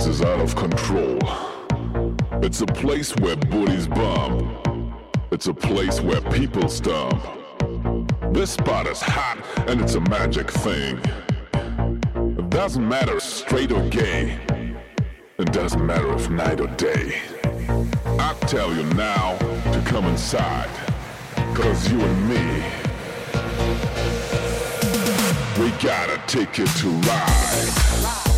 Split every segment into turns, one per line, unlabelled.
place is out of control. It's a place where booties bump. It's a place where people stomp. This spot is hot and it's a magic thing. It doesn't matter if straight or gay. It doesn't matter if night or day. I tell you now to come inside. Cause you and me, we gotta take it to ride.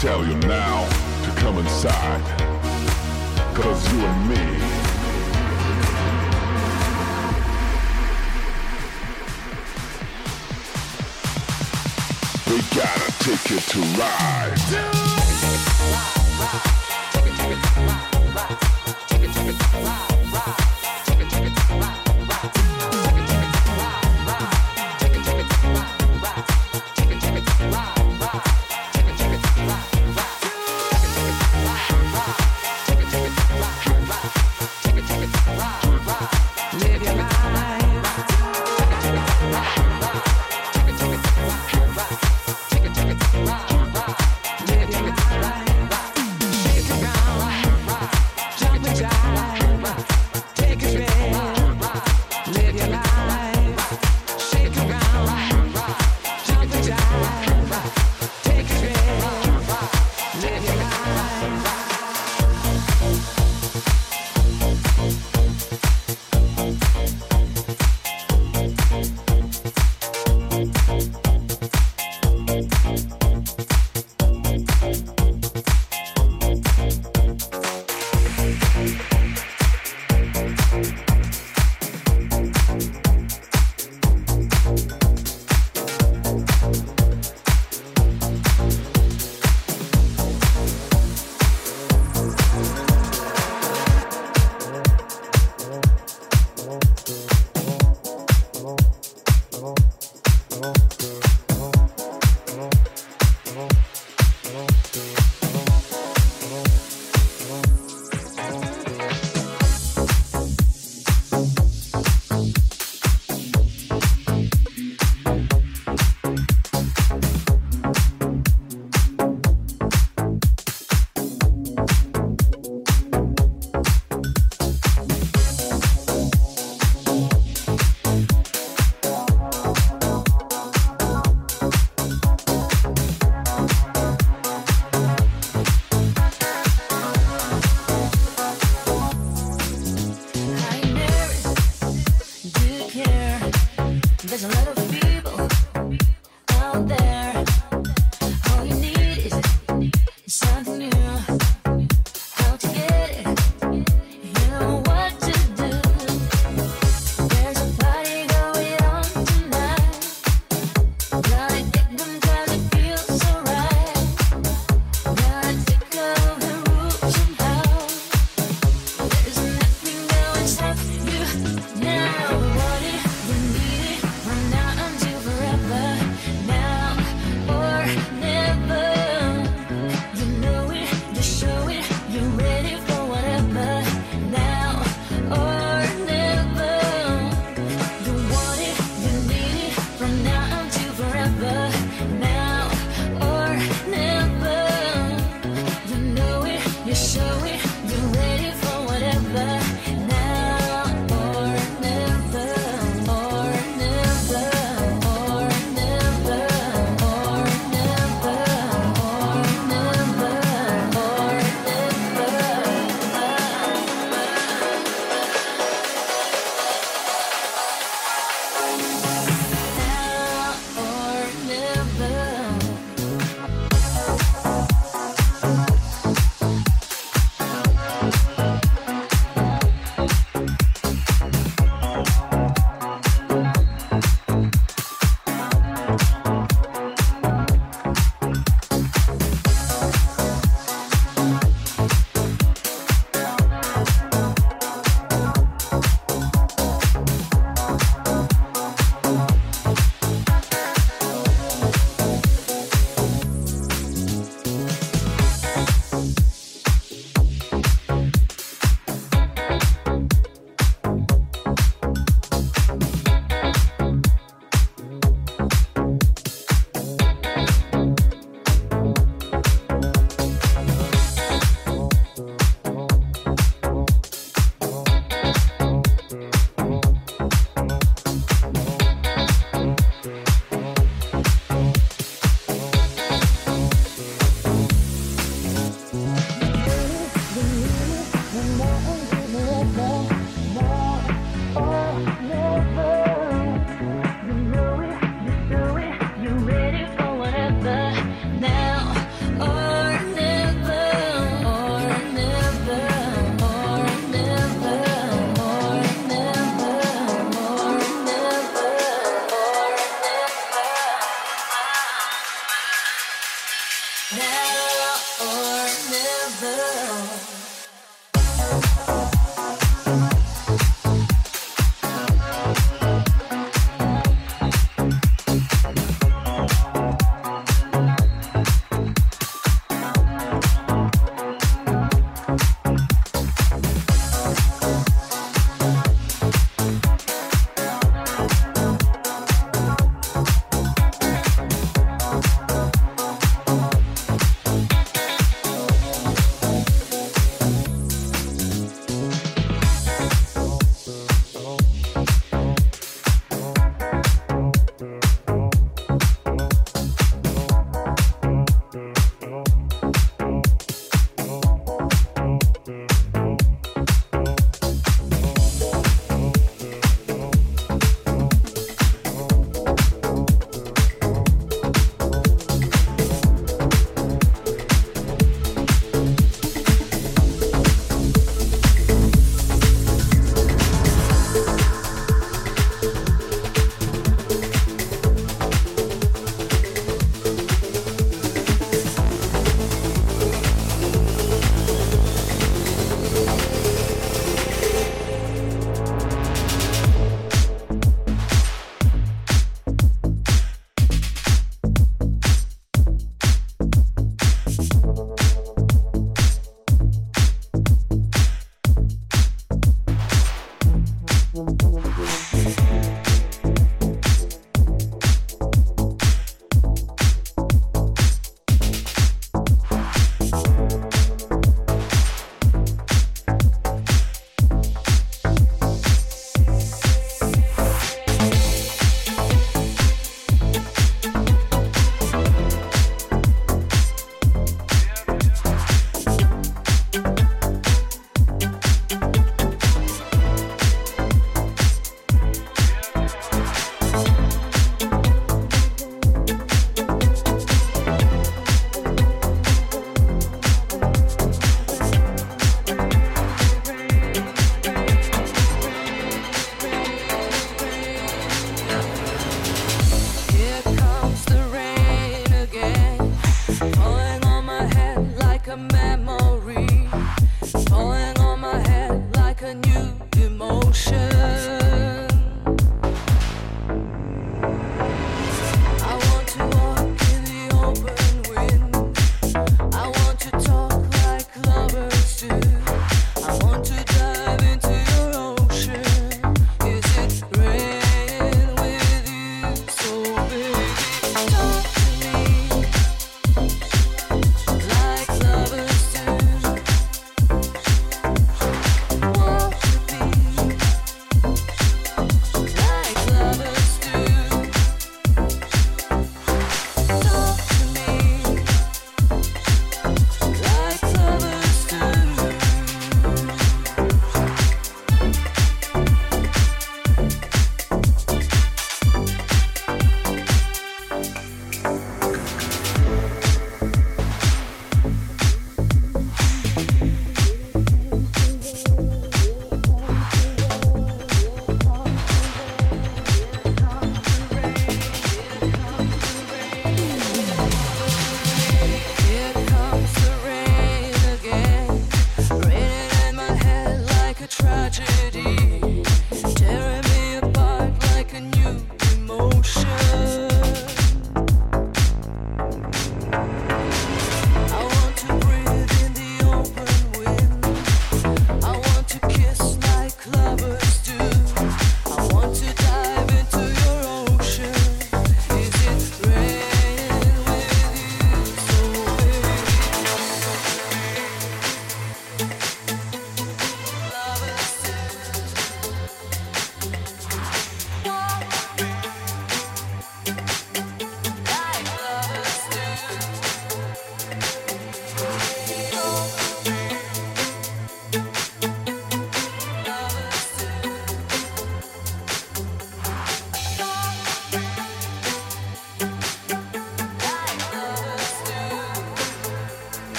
tell you now to come inside. Cause you
and
me. We got a ticket to ride. Take
it, take ride, ride.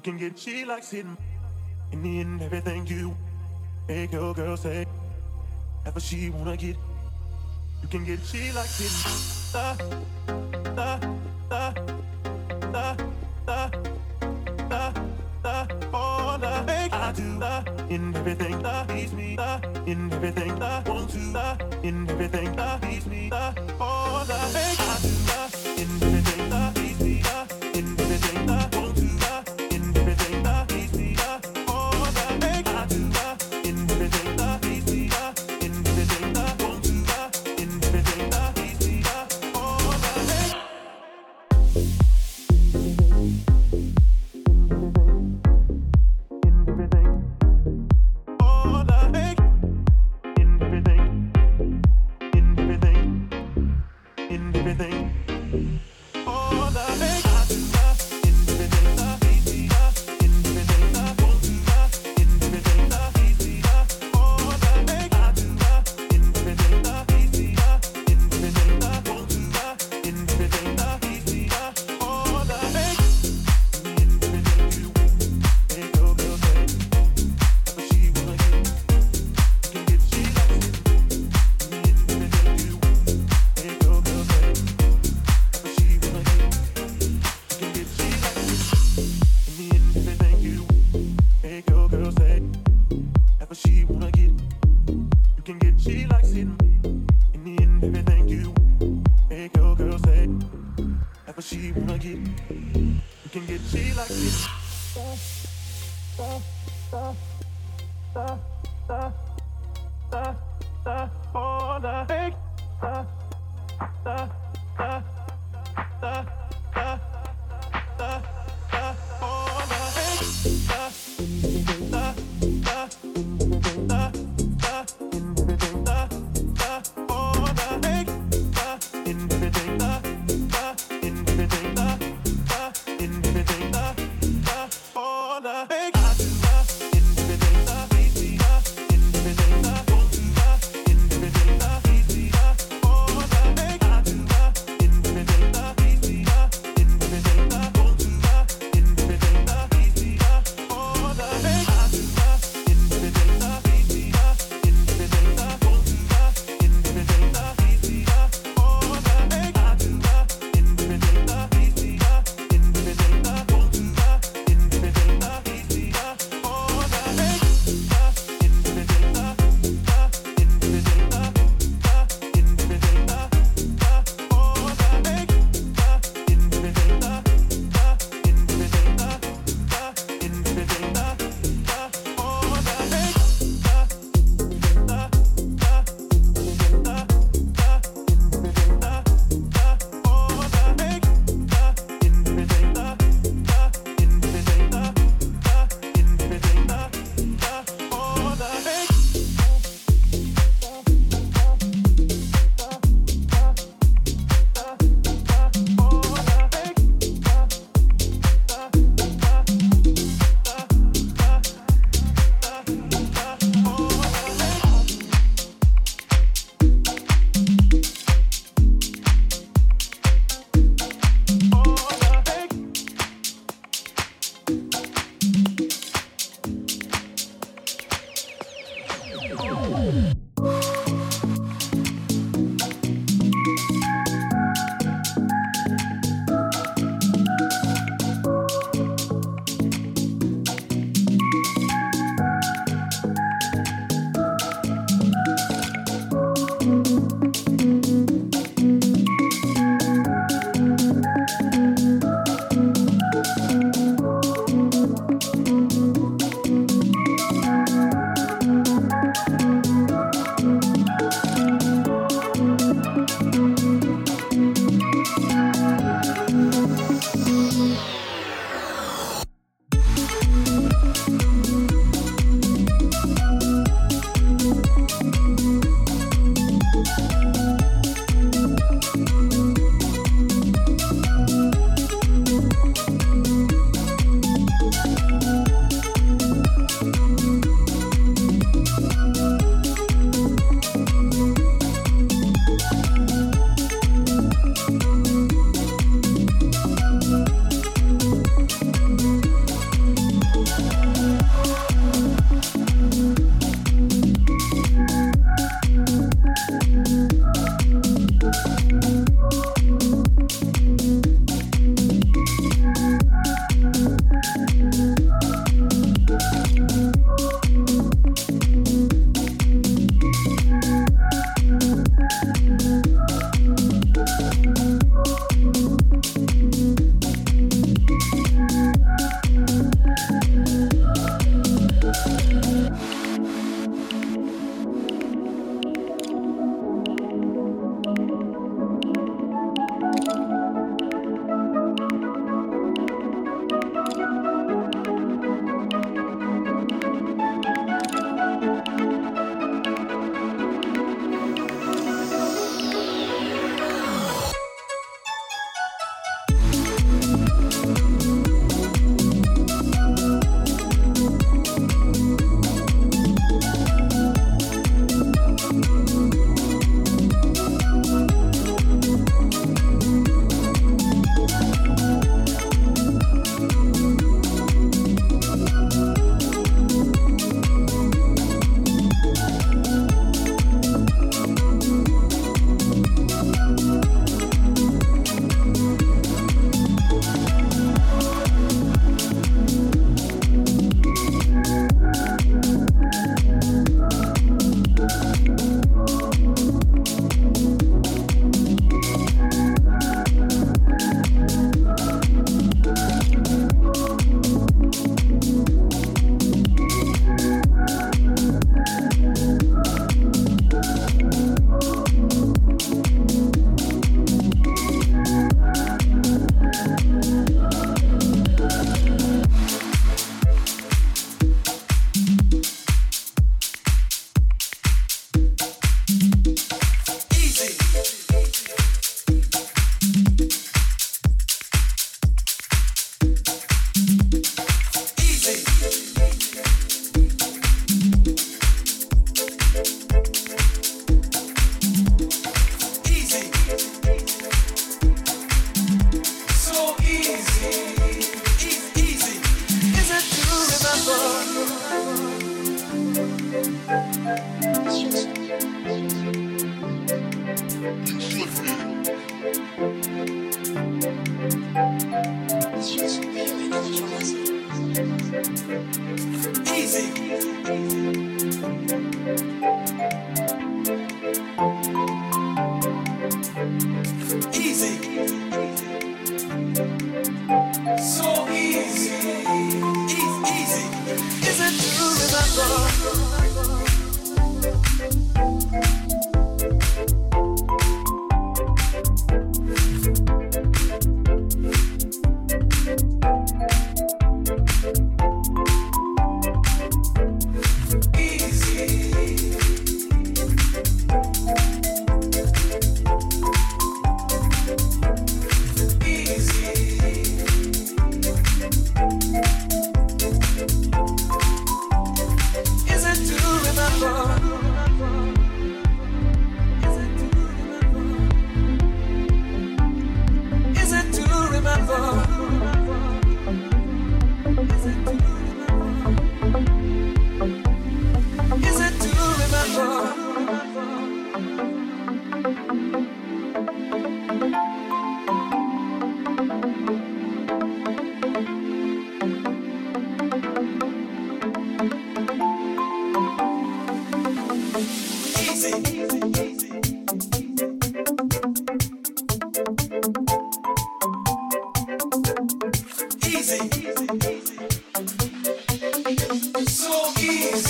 You can get she likes it. In the end, everything you make your girl say. Ever she wanna get. You can get she likes it. Da, uh, da, uh,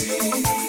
Música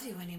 love you anymore.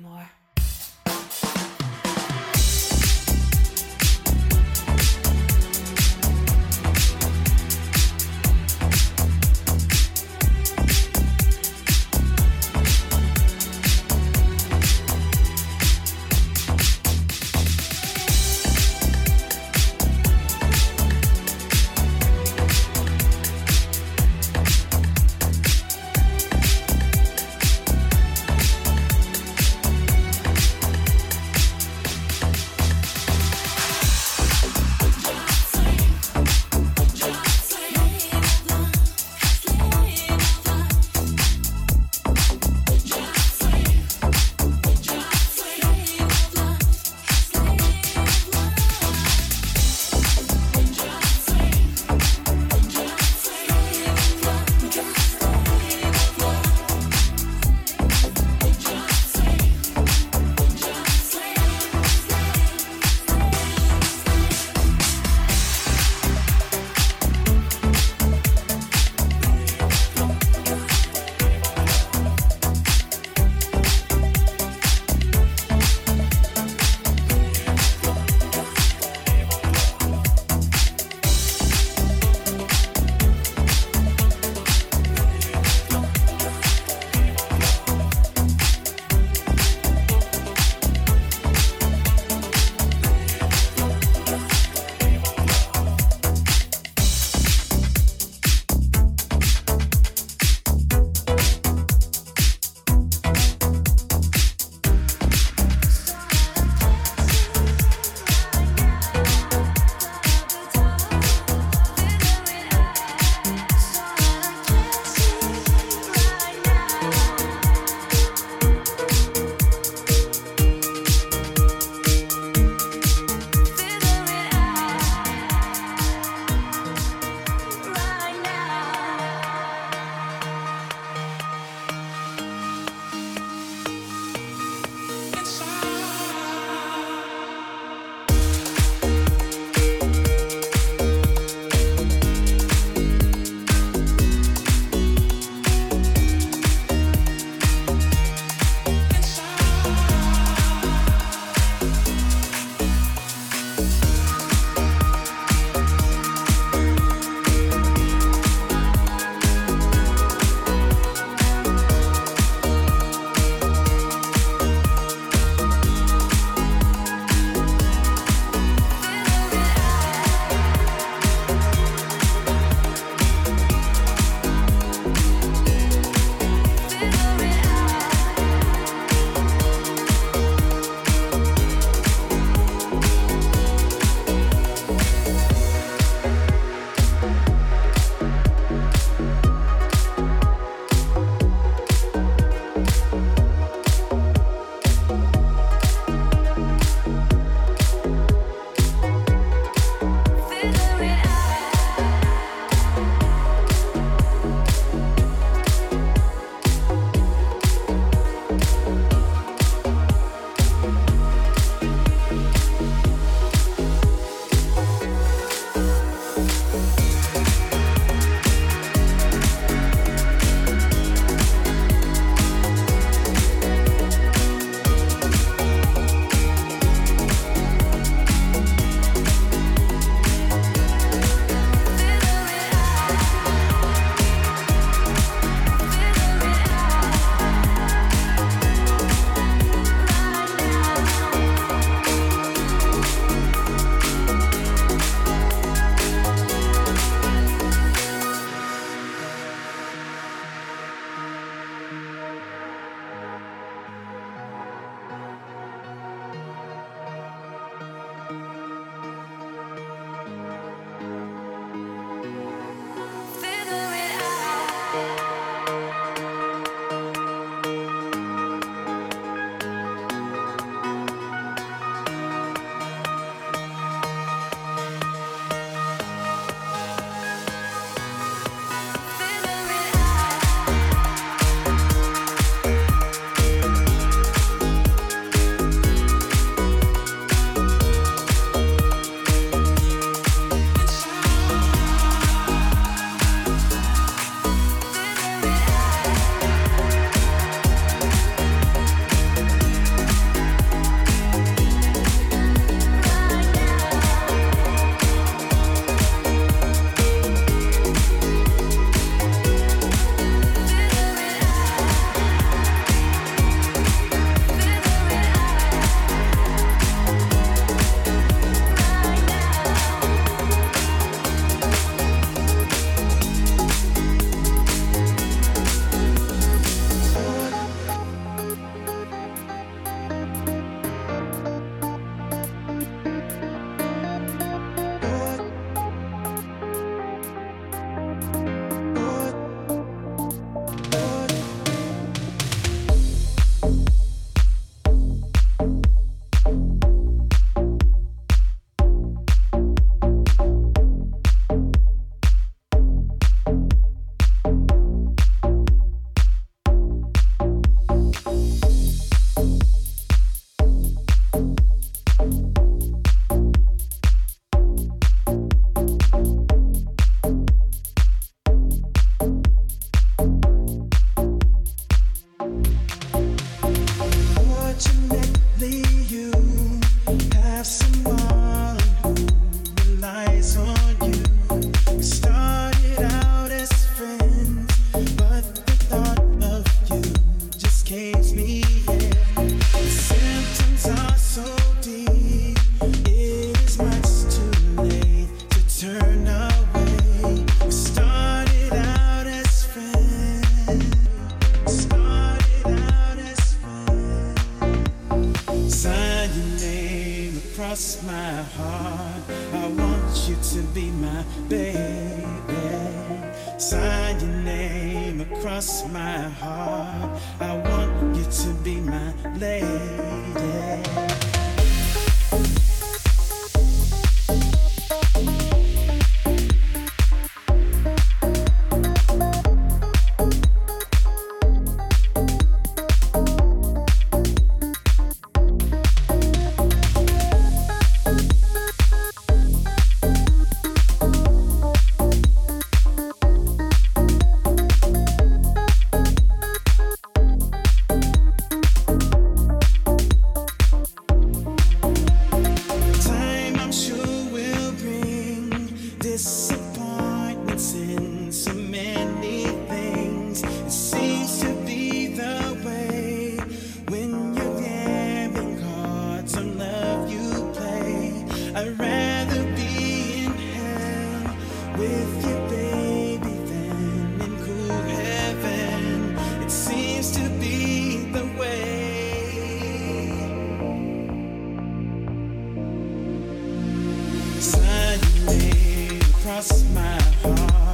lost
my heart.